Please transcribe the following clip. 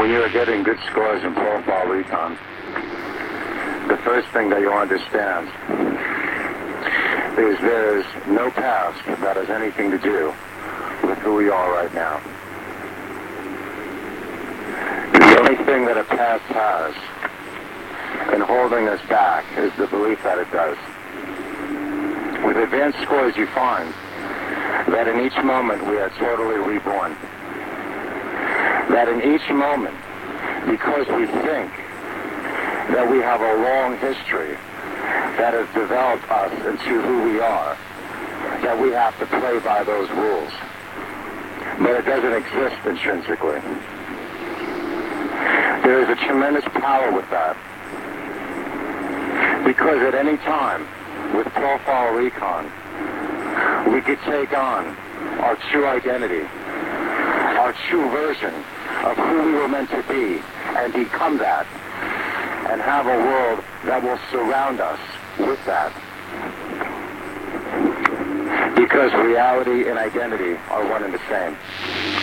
When you are getting good scores in profile recon, the first thing that you understand is there is no past that has anything to do with who we are right now. The only thing that a past has in holding us back is the belief that it does. With advanced scores, you find that in each moment we are totally reborn. That in each moment, because we think that we have a long history that has developed us into who we are, that we have to play by those rules. But it doesn't exist intrinsically. There is a tremendous power with that. Because at any time, with Profile Recon, we could take on our true identity, true version of who we were meant to be, and become that, and have a world that will surround us with that. Because reality and identity are one and the same.